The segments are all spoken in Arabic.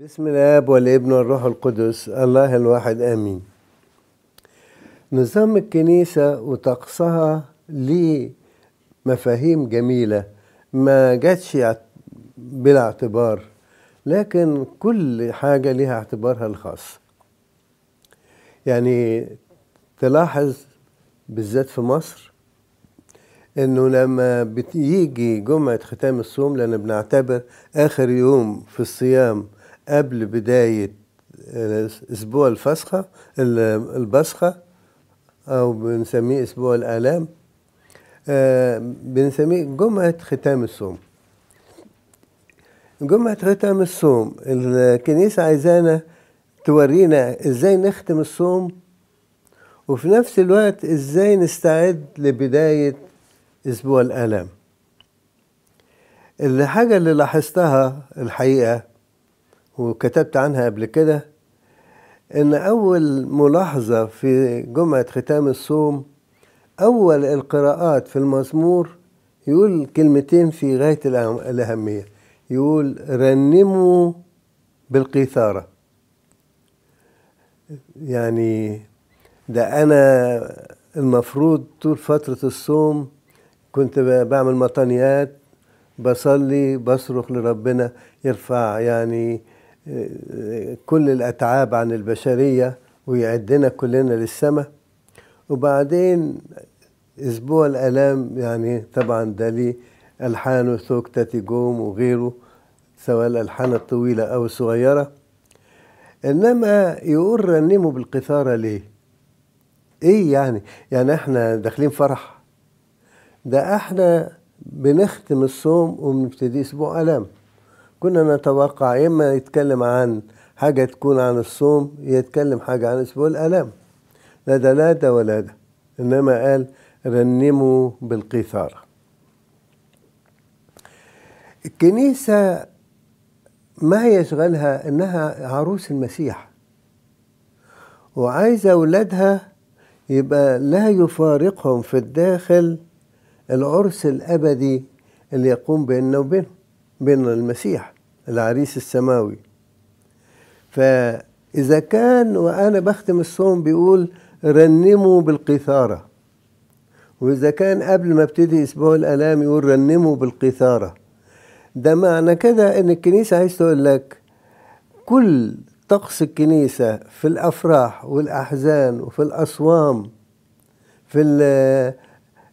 بسم الآب والابن والروح القدس الله الواحد آمين. نظام الكنيسة وطقسها ليه مفاهيم جميلة ما جاتش بلا اعتبار لكن كل حاجة ليها اعتبارها الخاص. يعني تلاحظ بالذات في مصر إنه لما بتيجي جمعة ختام الصوم لأن بنعتبر آخر يوم في الصيام قبل بداية أسبوع الفسخة البسخة أو بنسميه أسبوع الآلام. بنسميه جمعة ختام الصوم. جمعة ختام الصوم الكنيسة عايزانا تورينا إزاي نختم الصوم وفي نفس الوقت إزاي نستعد لبداية أسبوع الآلام. الحاجة اللي لاحظتها الحقيقة وكتبت عنها قبل كده إن أول ملاحظة في جمعة ختام الصوم أول القراءات في المزمور يقول كلمتين في غاية الأهمية. يقول رنموا بالقيثارة. يعني ده أنا المفروض طول فترة الصوم كنت بعمل مطنيات بصلي بصرخ لربنا يرفع يعني كل الأتعاب عن البشرية ويعدنا كلنا للسماء وبعدين أسبوع الآلام يعني طبعا ده ليه ألحان وثوك تاتيجوم وغيره سواء الألحان الطويلة أو الصغيرة إنما يقول رنموا بالقيثارة ليه؟ إيه يعني؟ يعني إحنا داخلين فرح ده إحنا بنختم الصوم وبنبتدي أسبوع آلام كنا نتوقع إما يتكلم عن حاجة تكون عن الصوم يتكلم حاجة عن أسبوع الآلام لا ده لا ده ولا ده إنما قال رنموا بالقيثارة الكنيسة ما يشغلها إنها عروس المسيح. وعايزة أولادها يبقى لا يفارقهم في الداخل العرس الأبدي اللي يقوم بيننا وبينهم. بين المسيح العريس السماوي. فإذا كان وأنا بختم الصوم بيقول رنموا بالقيثارة. وإذا كان قبل ما ابتدي أسبوع الآلام يقول رنموا بالقيثارة. ده معنى كده إن الكنيسة عايز تقول لك كل طقس الكنيسة في الأفراح والأحزان وفي الأصوام في ال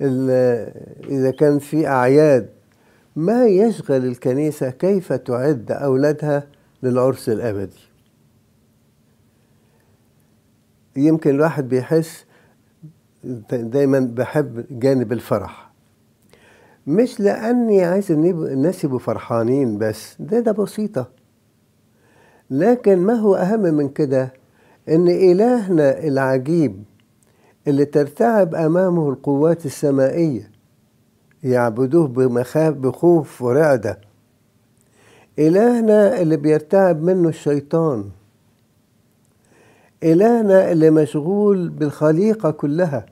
ال إذا كان في أعياد ما يشغل الكنيسة كيف تعد أولادها للعرس الأبدي؟ يمكن الواحد بيحس دايما بحب جانب الفرح. مش لأني عايز الناس يبقوا فرحانين بس ده ده بسيطة. لكن ما هو أهم من كده؟ إن إلهنا العجيب اللي ترتعب أمامه القوات السمائية. يعبدوه بمخاف بخوف ورعدة. إلهنا اللي بيرتعب منه الشيطان. إلهنا اللي مشغول بالخليقة كلها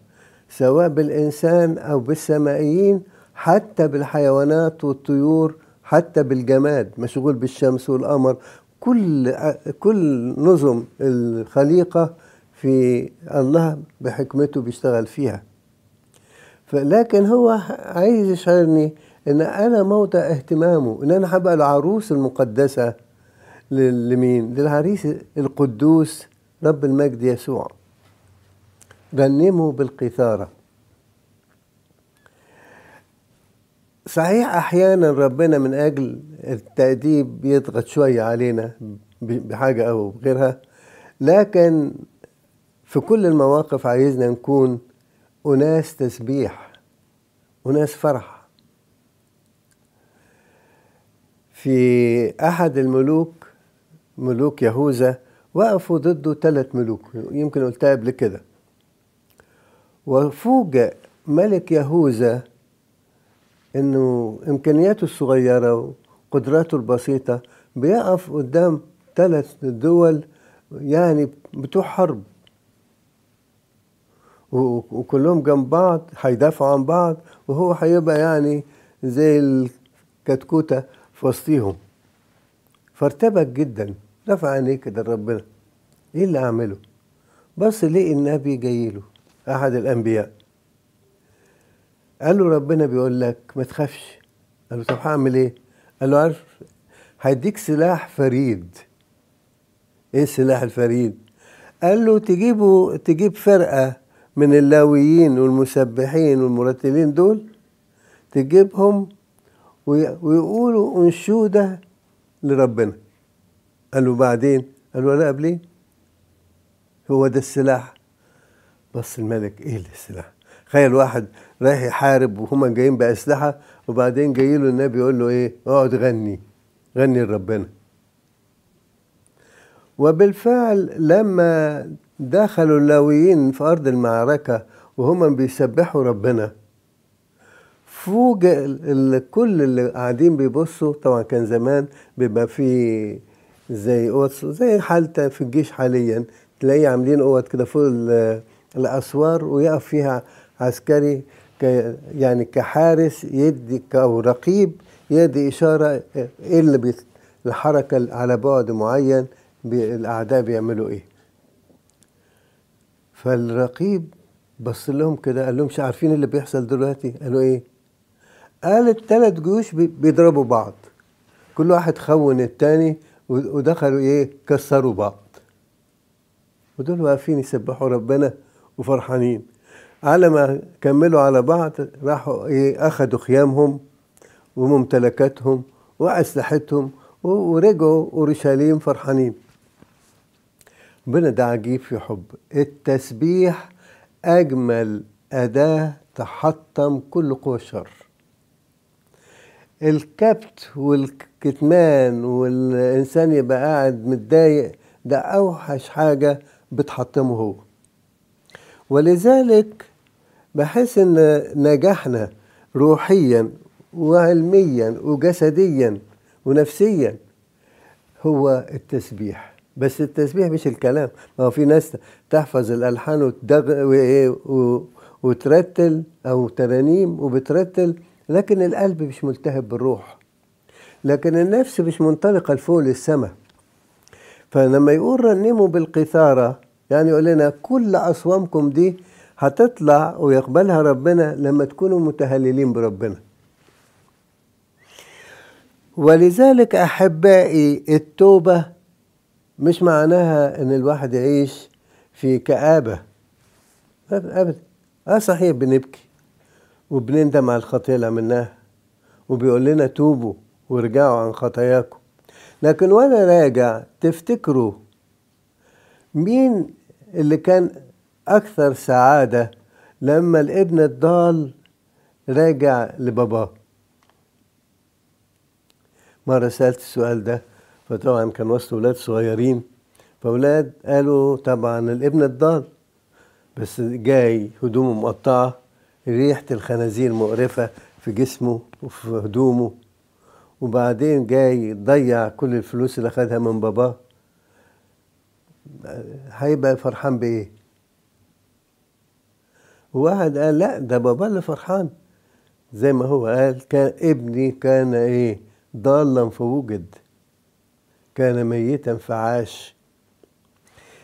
سواء بالإنسان أو بالسمائيين حتى بالحيوانات والطيور حتى بالجماد مشغول بالشمس والقمر. كل كل نظم الخليقة في الله بحكمته بيشتغل فيها. لكن هو عايز يشعرني إن أنا موضع اهتمامه إن أنا هبقى العروس المقدسة لمين؟ للعريس القدوس رب المجد يسوع. رنموا بالقيثارة صحيح أحيانا ربنا من أجل التأديب يضغط شوية علينا بحاجة أو غيرها لكن في كل المواقف عايزنا نكون أناس تسبيح أناس فرح. في أحد الملوك ملوك يهوذا وقفوا ضده ثلاث ملوك يمكن قلتها قبل كده. وفوجئ ملك يهوذا إنه إمكانياته الصغيرة وقدراته البسيطة بيقف قدام ثلاث دول يعني بتوع حرب. وكلهم جنب بعض هيدافعوا عن بعض وهو هيبقى يعني زي الكتكوتة في وسطيهم. فارتبك جدا رفع عينيه كده لربنا إيه اللي أعمله؟ بص لقي النبي جاي له أحد الأنبياء. قال له ربنا بيقول لك ما تخافش. قال له طب هعمل إيه؟ قال له عارف هيديك سلاح فريد. إيه السلاح الفريد؟ قال له تجيبوا تجيب فرقة من اللاويين والمسبحين والمرتلين دول تجيبهم ويقولوا أنشودة لربنا. قال له بعدين؟ قال له لا قبلين. هو ده السلاح. بص الملك إيه السلاح؟ تخيل واحد رايح يحارب وهما جايين بأسلحة وبعدين جاي له النبي يقول له إيه؟ اقعد غني غني لربنا. وبالفعل لما دخلوا اللاويين في أرض المعركة وهم بيسبحوا ربنا. فوجئ كل اللي قاعدين بيبصوا طبعا كان زمان بيبقى في زي أوض زي حالته في الجيش حاليا تلاقيه عاملين أوض كده فوق الأسوار ويقف فيها عسكري يعني كحارس يدي أو رقيب يدي إشارة إيه اللي الحركة على بعد معين الأعداء بيعملوا إيه. فالرقيب بص لهم كده قال لهم مش عارفين اللي بيحصل دلوقتي؟ قالوا إيه؟ قال الثلاث جيوش بيضربوا بعض. كل واحد خون التاني ودخلوا إيه؟ كسروا بعض. ودول واقفين يسبحوا ربنا وفرحانين. على ما كملوا على بعض راحوا إيه؟ أخدوا خيامهم وممتلكاتهم وأسلحتهم ورجعوا أورشليم فرحانين. ربنا ده عجيب في حب. التسبيح أجمل أداة تحطم كل قوى الشر الكبت والكتمان والإنسان يبقى قاعد متضايق ده أوحش حاجة بتحطمه هو. ولذلك بحس إن نجاحنا روحيا وعلميا وجسديا ونفسيا هو التسبيح. بس التسبيح مش الكلام. ما هو في ناس تحفظ الألحان وتدغ... وترتل أو ترانيم وبترتل لكن القلب مش ملتهب بالروح. لكن النفس مش منطلقة لفوق للسماء. فلما يقول رنموا بالقيثارة يعني يقول لنا كل أصوامكم دي هتطلع ويقبلها ربنا لما تكونوا متهللين بربنا. ولذلك أحبائي التوبة مش معناها إن الواحد يعيش في كآبة. أبدا. آه صحيح بنبكي. وبنندم على الخطية اللي عملناها. وبيقول لنا توبوا وارجعوا عن خطاياكم. لكن وأنا راجع تفتكروا مين اللي كان أكثر سعادة لما الابن الضال راجع لباباه؟ مرة سألت السؤال ده. فطبعا كان وسط ولاد صغيرين فأولاد قالوا طبعا الابن الضال بس جاي هدومه مقطعة ريحة الخنازير مقرفة في جسمه وفي هدومه وبعدين جاي ضيع كل الفلوس اللي خدها من باباه. هيبقى فرحان بإيه؟ وواحد قال لا ده بابا اللي فرحان. زي ما هو قال كان ابني كان إيه؟ ضالا فوجد كان ميتا فعاش.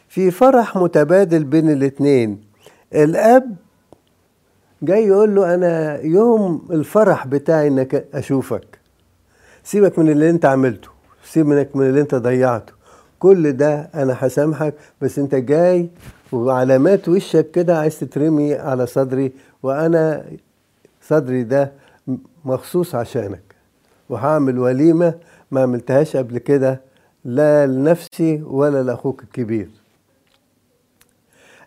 في فرح متبادل بين الاتنين. الأب جاي يقول له أنا يوم الفرح بتاعي إنك أشوفك. سيبك من اللي أنت عملته سيبك من اللي أنت ضيعته. كل ده أنا هسامحك بس أنت جاي وعلامات وشك كده عايز تترمي على صدري وأنا صدري ده مخصوص عشانك. وهعمل وليمة ما عملتهاش قبل كده. لا لنفسي ولا لأخوك الكبير.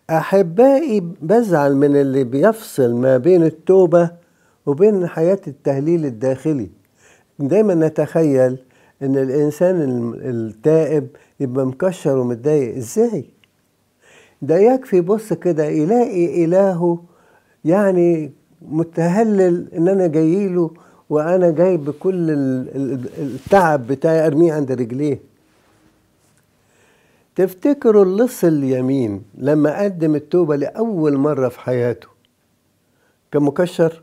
أحبائي بزعل من اللي بيفصل ما بين التوبة وبين حياة التهليل الداخلي. دايما نتخيل إن الإنسان التائب يبقى مكشر ومتضايق. إزاي؟ ده يكفي بص كده يلاقي إلهه يعني متهلل إن أنا جاي له وأنا جاي بكل التعب بتاعي أرميه عند رجليه. تفتكروا اللص اليمين لما قدم التوبة لأول مرة في حياته كان مكشر؟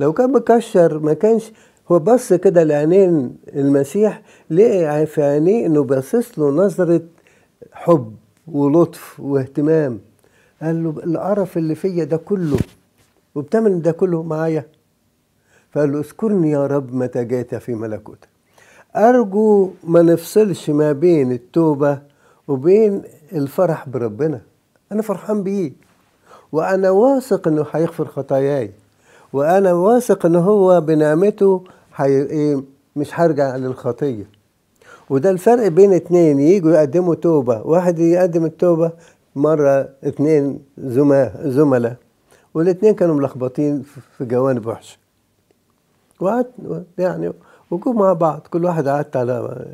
لو كان مكشر ما كانش هو بص كده لعينين المسيح لقي في عينيه إنه باصص له نظرة حب ولطف واهتمام. قال له القرف اللي فيا ده كله وبتعمل ده كله معايا؟ فقال له اذكرني يا رب متى جئت في ملكوتك. أرجو ما نفصلش ما بين التوبة وبين الفرح بربنا. أنا فرحان بيه. وأنا واثق إنه هيغفر خطاياي. وأنا واثق إن هو بنعمته حي... إيه مش هرجع للخطية. وده الفرق بين اتنين يجوا يقدموا توبة. واحد يقدم التوبة مرة اتنين زملاء. والاتنين كانوا ملخبطين في جوانب وحشة. وقعدت يعني وجوا مع بعض كل واحد قعدت على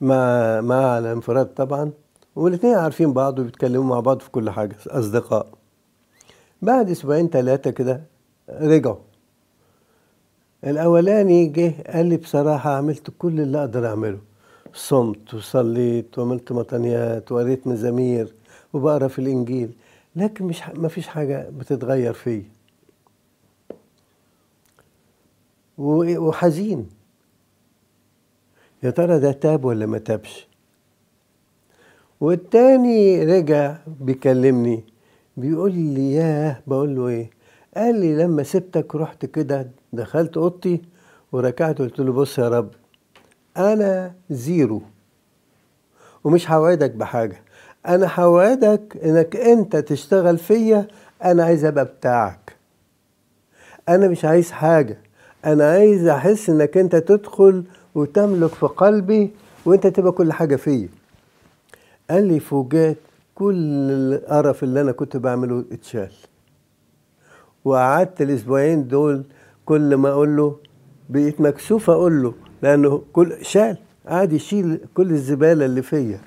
مع مع على انفراد طبعا. والاتنين عارفين بعض وبيتكلموا مع بعض في كل حاجة أصدقاء. بعد أسبوعين ثلاثة كده رجعوا. الأولاني جه قال لي بصراحة عملت كل اللي أقدر أعمله. صمت وصليت وعملت مطنيات وقريت مزامير وبقرا في الإنجيل لكن مش ما فيش حاجة بتتغير فيا. وحزين يا ترى ده تاب ولا ما تابش؟ والتاني رجع بيكلمني بيقول لي ياه بقول له إيه؟ قال لي لما سبتك رحت كده دخلت أوضتي وركعت قلت له بص يا رب أنا زيرو. ومش هوعدك بحاجة أنا هوعدك إنك أنت تشتغل فيا أنا عايز أبقى بتاعك. أنا مش عايز حاجة. أنا عايز أحس إنك أنت تدخل وتملك في قلبي وأنت تبقى كل حاجة فيا. قال لي فوجئت كل القرف اللي أنا كنت بعمله اتشال. وقعدت الأسبوعين دول كل ما أقول له بقيت مكسوف أقول له لأنه كل شال. قعد يشيل كل الزبالة اللي فيا.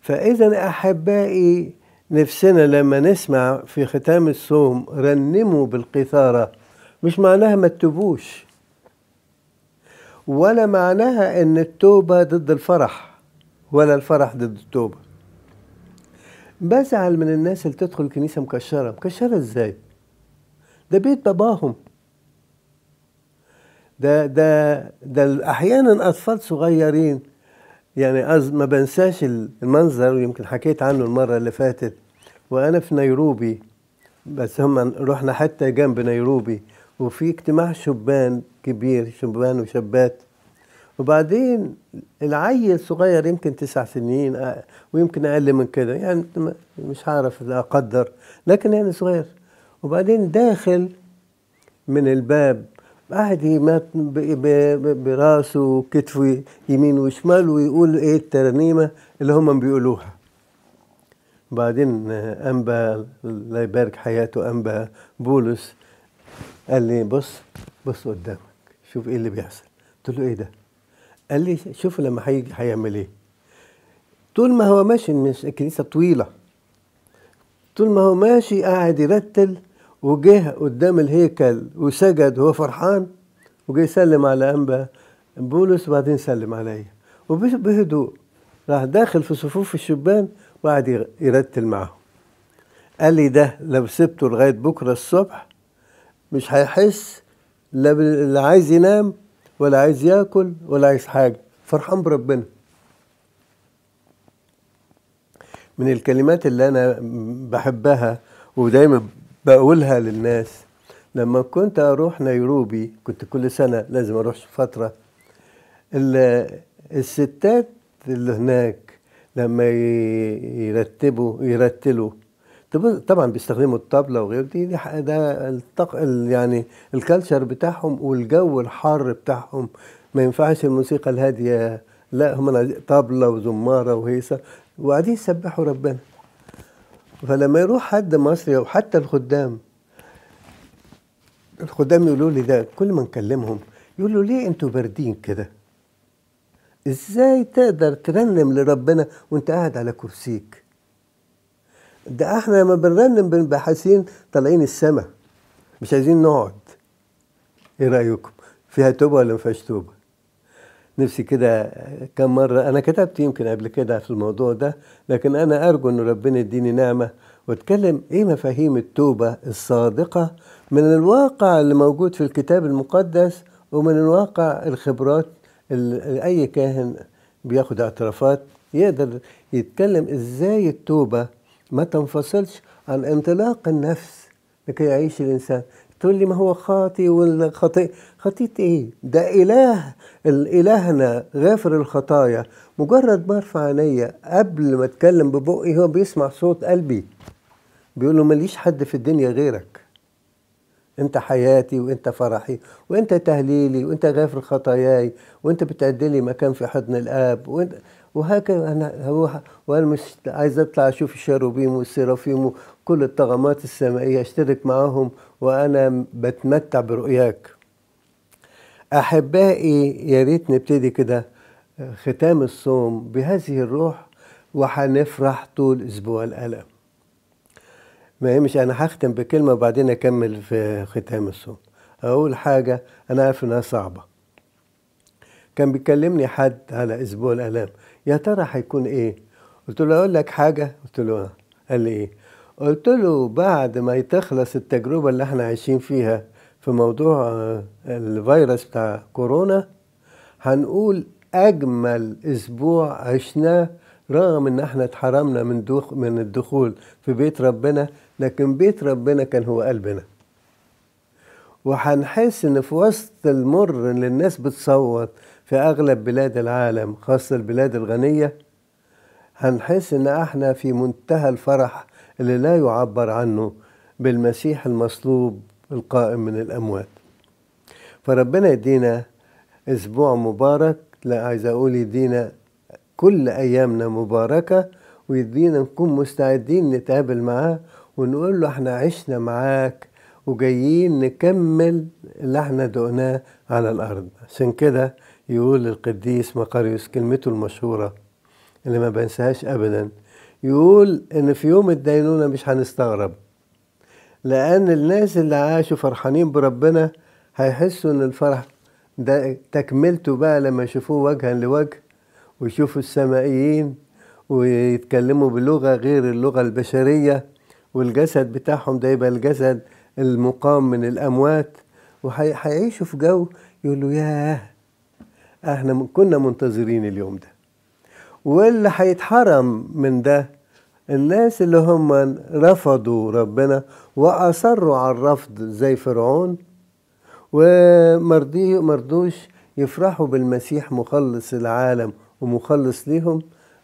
فإذا أحبائي نفسنا لما نسمع في ختام الصوم رنموا بالقيثارة. مش معناها ما تتوبوش. ولا معناها إن التوبة ضد الفرح ولا الفرح ضد التوبة. بزعل من الناس اللي تدخل الكنيسة مكشرة. مكشرة إزاي؟ ده بيت باباهم. ده ده ده أحيانا أطفال صغيرين يعني أز ما بنساش المنظر ويمكن حكيت عنه المرة اللي فاتت. وأنا في نيروبي بس هم رحنا حتى جنب نيروبي. وفي اجتماع شبان كبير شبان وشابات. وبعدين العيل صغير يمكن تسع سنين ويمكن أقل من كده يعني مش عارف أقدر لكن يعني صغير. وبعدين داخل من الباب قاعد يمات براسه وكتفه يمين وشمال ويقول إيه الترنيمة اللي هم بيقولوها. بعدين أنبا الله يبارك حياته أنبا بولس قال لي بص بص قدامك شوف إيه اللي بيحصل. قلت له إيه ده؟ قال لي شوف لما هيجي هيعمل إيه. طول ما هو ماشي مش الكنيسة طويلة. طول ما هو ماشي قاعد يرتل وجه قدام الهيكل وسجد وهو فرحان وجه يسلم على أنبا. بولس وبعدين سلم عليا. وبهدوء راح داخل في صفوف الشبان وقعد يرتل معهم قال لي ده لو سبته لغاية بكرة الصبح مش هيحس لا لا عايز ينام ولا عايز ياكل ولا عايز حاجة. فرحان بربنا. من الكلمات اللي أنا بحبها ودايما بقولها للناس لما كنت أروح نيروبي كنت كل سنة لازم أروح فترة الستات اللي هناك لما يرتبوا يرتلوا طبعا بيستخدموا الطبلة وغير دي, ده الطق يعني الكالتشر بتاعهم والجو الحار بتاعهم. ما ينفعش الموسيقى الهادية. لا هم طبلة وزمارة وهيصة. وقاعدين يسبحوا ربنا. فلما يروح حد مصري أو حتى الخدام الخدام يقولوا لي ده كل ما نكلمهم يقولوا ليه أنتوا باردين كده؟ إزاي تقدر ترنم لربنا وانت قاعد على كرسيك؟ ده إحنا لما بنرنم بنبقى طالعين السما. مش عايزين نقعد. إيه رأيكم؟ فيها توبة ولا ما فيهاش توبة؟ نفسي كده كم مرة أنا كتبت يمكن قبل كده في الموضوع ده لكن أنا أرجو إن ربنا يديني نعمة وأتكلم إيه مفاهيم التوبة الصادقة من الواقع اللي موجود في الكتاب المقدس ومن الواقع الخبرات ال- أي كاهن بياخد اعترافات يقدر يتكلم إزاي التوبة ما تنفصلش عن انطلاق النفس لكي يعيش الإنسان. تقول لي ما هو خاطي والخطيئة خطيئة إيه؟ ده إله. الإلهنا غافر الخطايا. مجرد ما أرفع عينيا قبل ما أتكلم ببقي هو بيسمع صوت قلبي. بيقول له ماليش حد في الدنيا غيرك. أنت حياتي وأنت فرحي وأنت تهليلي وأنت غافر خطاياي وأنت بتعدي لي مكان في حضن الآب وأنت وهكذا أنا هو وأنا مش عايز أطلع أشوف الشيروبيم والسيرافيم وكل الطغمات السمائية أشترك معاهم وأنا بتمتع برؤياك. أحبائي يا ريت نبتدي كده ختام الصوم بهذه الروح وهنفرح طول أسبوع الألم. ما هي مش أنا هختم بكلمة وبعدين أكمل في ختام الصوم. أقول حاجة أنا عارف إنها صعبة. كان بيكلمني حد على أسبوع الالام يا ترى هيكون إيه؟ قلت له أقول لك حاجة. قلت له آه. قال لي إيه؟ قلت له بعد ما تخلص التجربة اللي إحنا عايشين فيها في موضوع آه، الفيروس بتاع كورونا هنقول أجمل أسبوع عشناه رغم إن إحنا اتحرمنا من دوخ من الدخول في بيت ربنا لكن بيت ربنا كان هو قلبنا. وهنحس إن في وسط المر اللي الناس بتصوت في أغلب بلاد العالم خاصة البلاد الغنية هنحس إن إحنا في منتهى الفرح اللي لا يعبر عنه بالمسيح المصلوب القائم من الأموات. فربنا يدينا أسبوع مبارك. لا عايز أقول يدينا كل أيامنا مباركة ويدينا نكون مستعدين نتقابل معاه ونقول له إحنا عشنا معاك وجايين نكمل اللي إحنا دقناه على الأرض. عشان كده يقول القديس مقاريوس كلمته المشهورة اللي ما بنساهاش ابدا. يقول إن في يوم الدينونه مش هنستغرب لأن الناس اللي عاشوا فرحانين بربنا هيحسوا إن الفرح ده تكملته بقى لما يشوفوه وجها لوجه ويشوفوا السمائيين ويتكلموا بلغة غير اللغة البشرية والجسد بتاعهم ده يبقى الجسد المقام من الأموات وهيعيشوا في جو يقولوا ياه إحنا كنا منتظرين اليوم ده. واللي هيتحرم من ده الناس اللي هم رفضوا ربنا وأصروا على الرفض زي فرعون ومرضي مرضوش يفرحوا بالمسيح مخلص العالم ومخلص ليهم.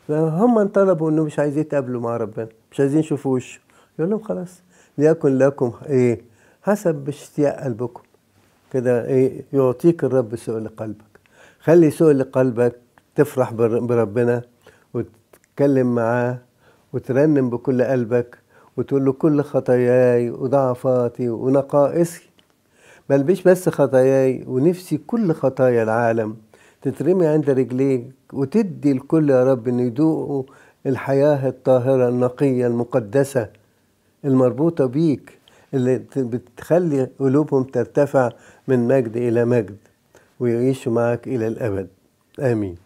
فهم طلبوا إنه مش عايزين يتقابلوا مع ربنا مش عايزين يشوفوا وشه. يقول لهم خلاص ليكن لكم إيه؟ حسب اشتياق قلبكم. كده إيه؟ يعطيك الرب سؤل قلبك. خلي سؤل قلبك تفرح بر- بربنا وتتكلم معاه وترنم بكل قلبك وتقول له كل خطاياي وضعفاتي ونقائصي. بل مش بس خطاياي ونفسي كل خطايا العالم تترمي عند رجليك وتدي الكل يا رب ان يذوقوا الحياة الطاهرة النقية المقدسة المربوطة بيك اللي بتخلي قلوبهم ترتفع من مجد إلى مجد. ويعيشوا معك إلى الأبد. آمين.